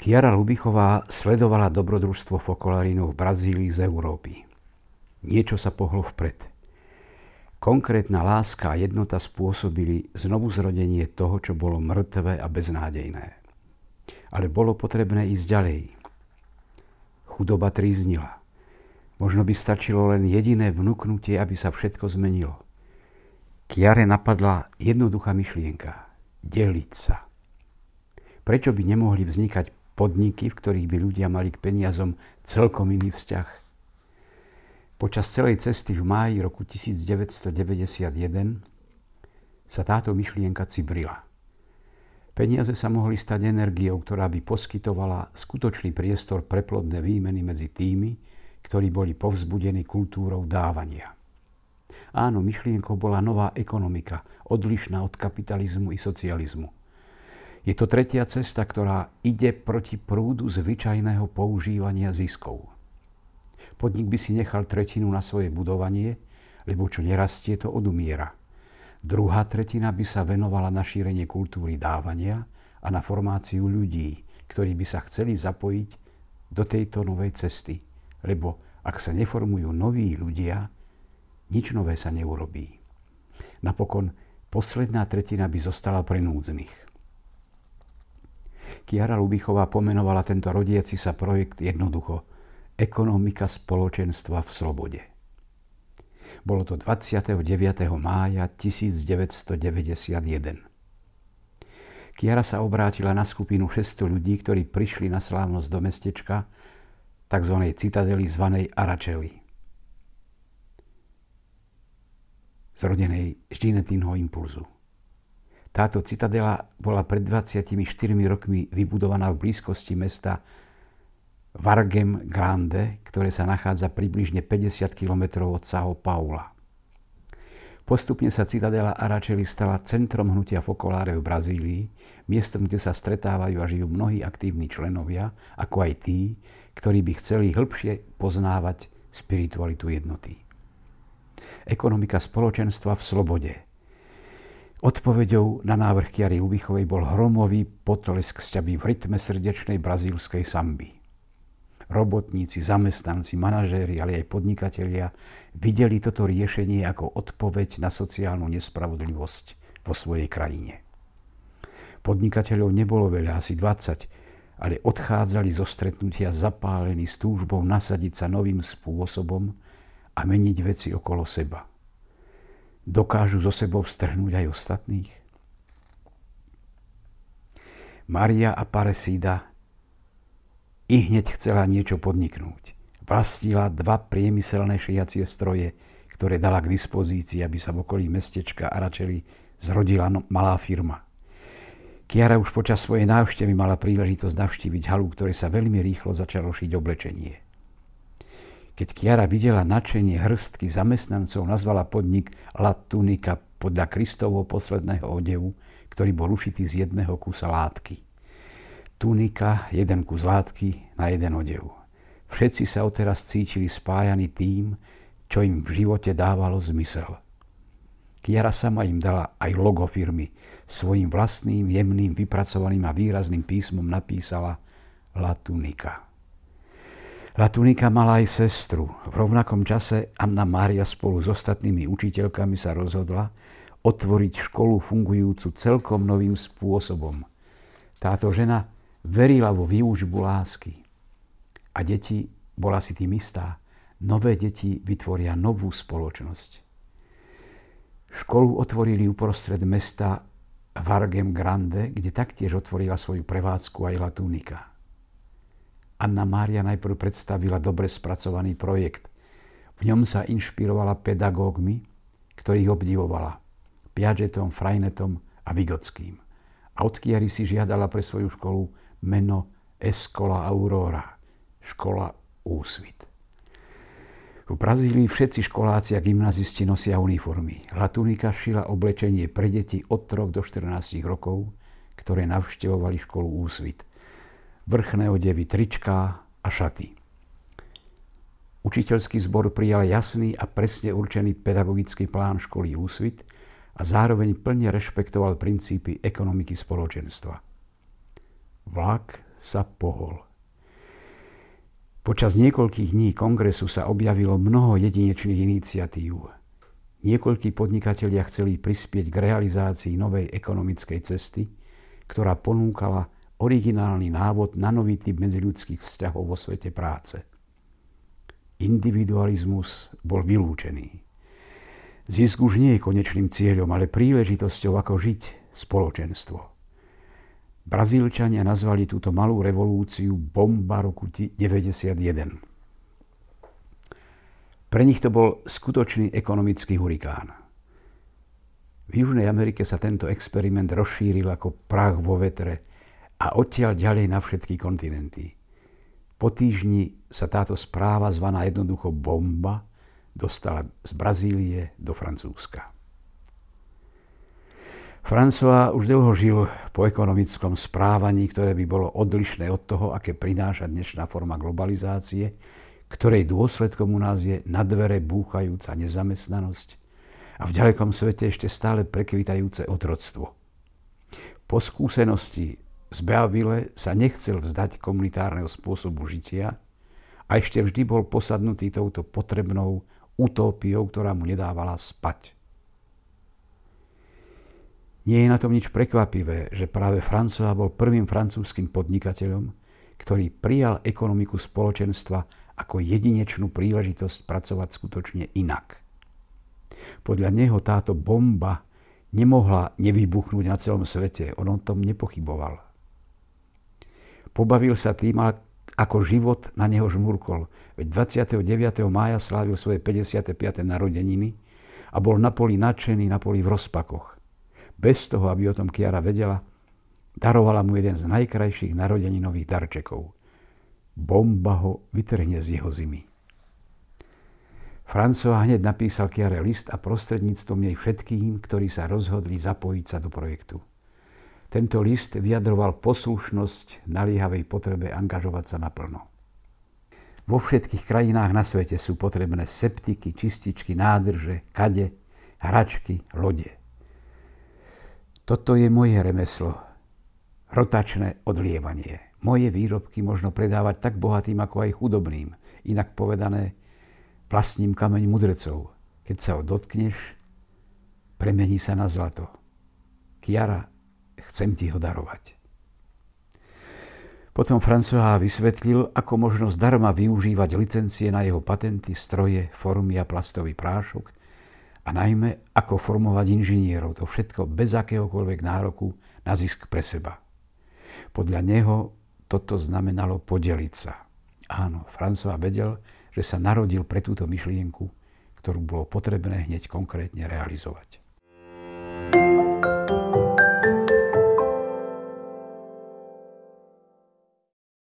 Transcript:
Kiara Lubichová sledovala dobrodružstvo fokolárinu v Brazílii z Európy. Niečo sa pohlo vpred. Konkrétna láska a jednota spôsobili znovu zrodenie toho, čo bolo mŕtve a beznádejné. Ale bolo potrebné ísť ďalej. Chudoba tríznila. Možno by stačilo len jediné vnúknutie, aby sa všetko zmenilo. Kiare napadla jednoduchá myšlienka. Deliť sa. Prečo by nemohli vznikať podniky, v ktorých by ľudia mali k peniazom celkom iný vzťah. Počas celej cesty v máji roku 1991 sa táto myšlienka cibrila. Peniaze sa mohli stať energiou, ktorá by poskytovala skutočný priestor pre plodné výmeny medzi tými, ktorí boli povzbudení kultúrou dávania. Áno, myšlienkou bola nová ekonomika, odlišná od kapitalizmu i socializmu. Je to tretia cesta, ktorá ide proti prúdu zvyčajného používania ziskov. Podnik by si nechal tretinu na svoje budovanie, lebo čo nerastie, to odumiera. Druhá tretina by sa venovala na šírenie kultúry dávania a na formáciu ľudí, ktorí by sa chceli zapojiť do tejto novej cesty. Lebo ak sa neformujú noví ľudia, nič nové sa neurobí. Napokon posledná tretina by zostala pre núdznych. Kiara Lubichová pomenovala tento rodiaci sa projekt jednoducho Ekonomika spoločenstva v slobode. Bolo to 29. mája 1991. Kiara sa obrátila na skupinu 600 ľudí, ktorí prišli na slávnosť do mestečka, tzv. citadely zvanej Aračeli. Zrodenej Žinetinho impulzu. Táto citadela bola pred 24 rokmi vybudovaná v blízkosti mesta Vargem Grande, ktoré sa nachádza približne 50 km od São Paula. Postupne sa citadela Aračeli stala centrom hnutia Fokoláre v Brazílii, miestom, kde sa stretávajú a žijú mnohí aktívni členovia, ako aj tí, ktorí by chceli hĺbšie poznávať spiritualitu jednoty. Ekonomika spoločenstva v slobode – Odpovedou na návrh Kiary Ubichovej bol hromový potlesk sťaby v rytme srdečnej brazílskej samby. Robotníci, zamestnanci, manažéri, ale aj podnikatelia videli toto riešenie ako odpoveď na sociálnu nespravodlivosť vo svojej krajine. Podnikateľov nebolo veľa, asi 20, ale odchádzali zo stretnutia zapálení s túžbou nasadiť sa novým spôsobom a meniť veci okolo seba dokážu zo sebou strhnúť aj ostatných? Maria Aparecida i hneď chcela niečo podniknúť. Vlastnila dva priemyselné šiacie stroje, ktoré dala k dispozícii, aby sa v okolí mestečka Aračeli zrodila no, malá firma. Kiara už počas svojej návštevy mala príležitosť navštíviť halu, ktoré sa veľmi rýchlo začalo šiť oblečenie. Keď Kiara videla načenie hrstky zamestnancov, nazvala podnik La Tunica podľa Kristovho posledného odevu, ktorý bol ušitý z jedného kusa látky. Tunika, jeden kus látky na jeden odev. Všetci sa odteraz cítili spájani tým, čo im v živote dávalo zmysel. Kiara sama im dala aj logo firmy. Svojim vlastným, jemným, vypracovaným a výrazným písmom napísala La Tunica. Latunika mala aj sestru. V rovnakom čase Anna Mária spolu s ostatnými učiteľkami sa rozhodla otvoriť školu fungujúcu celkom novým spôsobom. Táto žena verila vo výužbu lásky. A deti, bola si tým istá, nové deti vytvoria novú spoločnosť. Školu otvorili uprostred mesta Vargem Grande, kde taktiež otvorila svoju prevádzku aj Latunika. Anna Mária najprv predstavila dobre spracovaný projekt. V ňom sa inšpirovala pedagógmi, ktorých obdivovala. Piagetom, Frajnetom a Vygockým. A od Kiary si žiadala pre svoju školu meno Escola Aurora, škola Úsvit. V Brazílii všetci školáci a gymnazisti nosia uniformy. Latunika šila oblečenie pre deti od 3 do 14 rokov, ktoré navštevovali školu Úsvit vrchné odevy, trička a šaty. Učiteľský zbor prijal jasný a presne určený pedagogický plán školy Úsvit a zároveň plne rešpektoval princípy ekonomiky spoločenstva. Vlak sa pohol. Počas niekoľkých dní kongresu sa objavilo mnoho jedinečných iniciatív. Niekoľkí podnikatelia chceli prispieť k realizácii novej ekonomickej cesty, ktorá ponúkala originálny návod na nový typ medziľudských vzťahov vo svete práce. Individualizmus bol vylúčený. Zisk už nie je konečným cieľom, ale príležitosťou, ako žiť spoločenstvo. Brazílčania nazvali túto malú revolúciu bomba roku 91. Pre nich to bol skutočný ekonomický hurikán. V Južnej Amerike sa tento experiment rozšíril ako prach vo vetre a odtiaľ ďalej na všetky kontinenty. Po týždni sa táto správa zvaná jednoducho bomba dostala z Brazílie do Francúzska. François už dlho žil po ekonomickom správaní, ktoré by bolo odlišné od toho, aké prináša dnešná forma globalizácie, ktorej dôsledkom u nás je na dvere búchajúca nezamestnanosť a v ďalekom svete ešte stále prekvitajúce otroctvo. Po skúsenosti z sa nechcel vzdať komunitárneho spôsobu žitia a ešte vždy bol posadnutý touto potrebnou utópiou, ktorá mu nedávala spať. Nie je na tom nič prekvapivé, že práve François bol prvým francúzským podnikateľom, ktorý prijal ekonomiku spoločenstva ako jedinečnú príležitosť pracovať skutočne inak. Podľa neho táto bomba nemohla nevybuchnúť na celom svete, on o tom nepochyboval. Pobavil sa tým, ako život na neho žmurkol, veď 29. mája slávil svoje 55. narodeniny a bol na poli nadšený, na poli v rozpakoch bez toho, aby o tom Kiara vedela, darovala mu jeden z najkrajších narodeninových darčekov. Bomba ho vytrhne z jeho zimy. Francova hneď napísal Kiare list a prostredníctvom jej všetkým, ktorí sa rozhodli zapojiť sa do projektu. Tento list vyjadroval poslušnosť naliehavej potrebe angažovať sa naplno. Vo všetkých krajinách na svete sú potrebné septiky, čističky, nádrže, kade, hračky, lode. Toto je moje remeslo. Rotačné odlievanie. Moje výrobky možno predávať tak bohatým, ako aj chudobným. Inak povedané, vlastním kameň mudrecov. Keď sa ho dotkneš, premení sa na zlato. Kiara, chcem ti ho darovať. Potom François vysvetlil, ako možno zdarma využívať licencie na jeho patenty, stroje, formy a plastový prášok, a najmä ako formovať inžinierov. To všetko bez akéhokoľvek nároku na zisk pre seba. Podľa neho toto znamenalo podeliť sa. Áno, François vedel, že sa narodil pre túto myšlienku, ktorú bolo potrebné hneď konkrétne realizovať.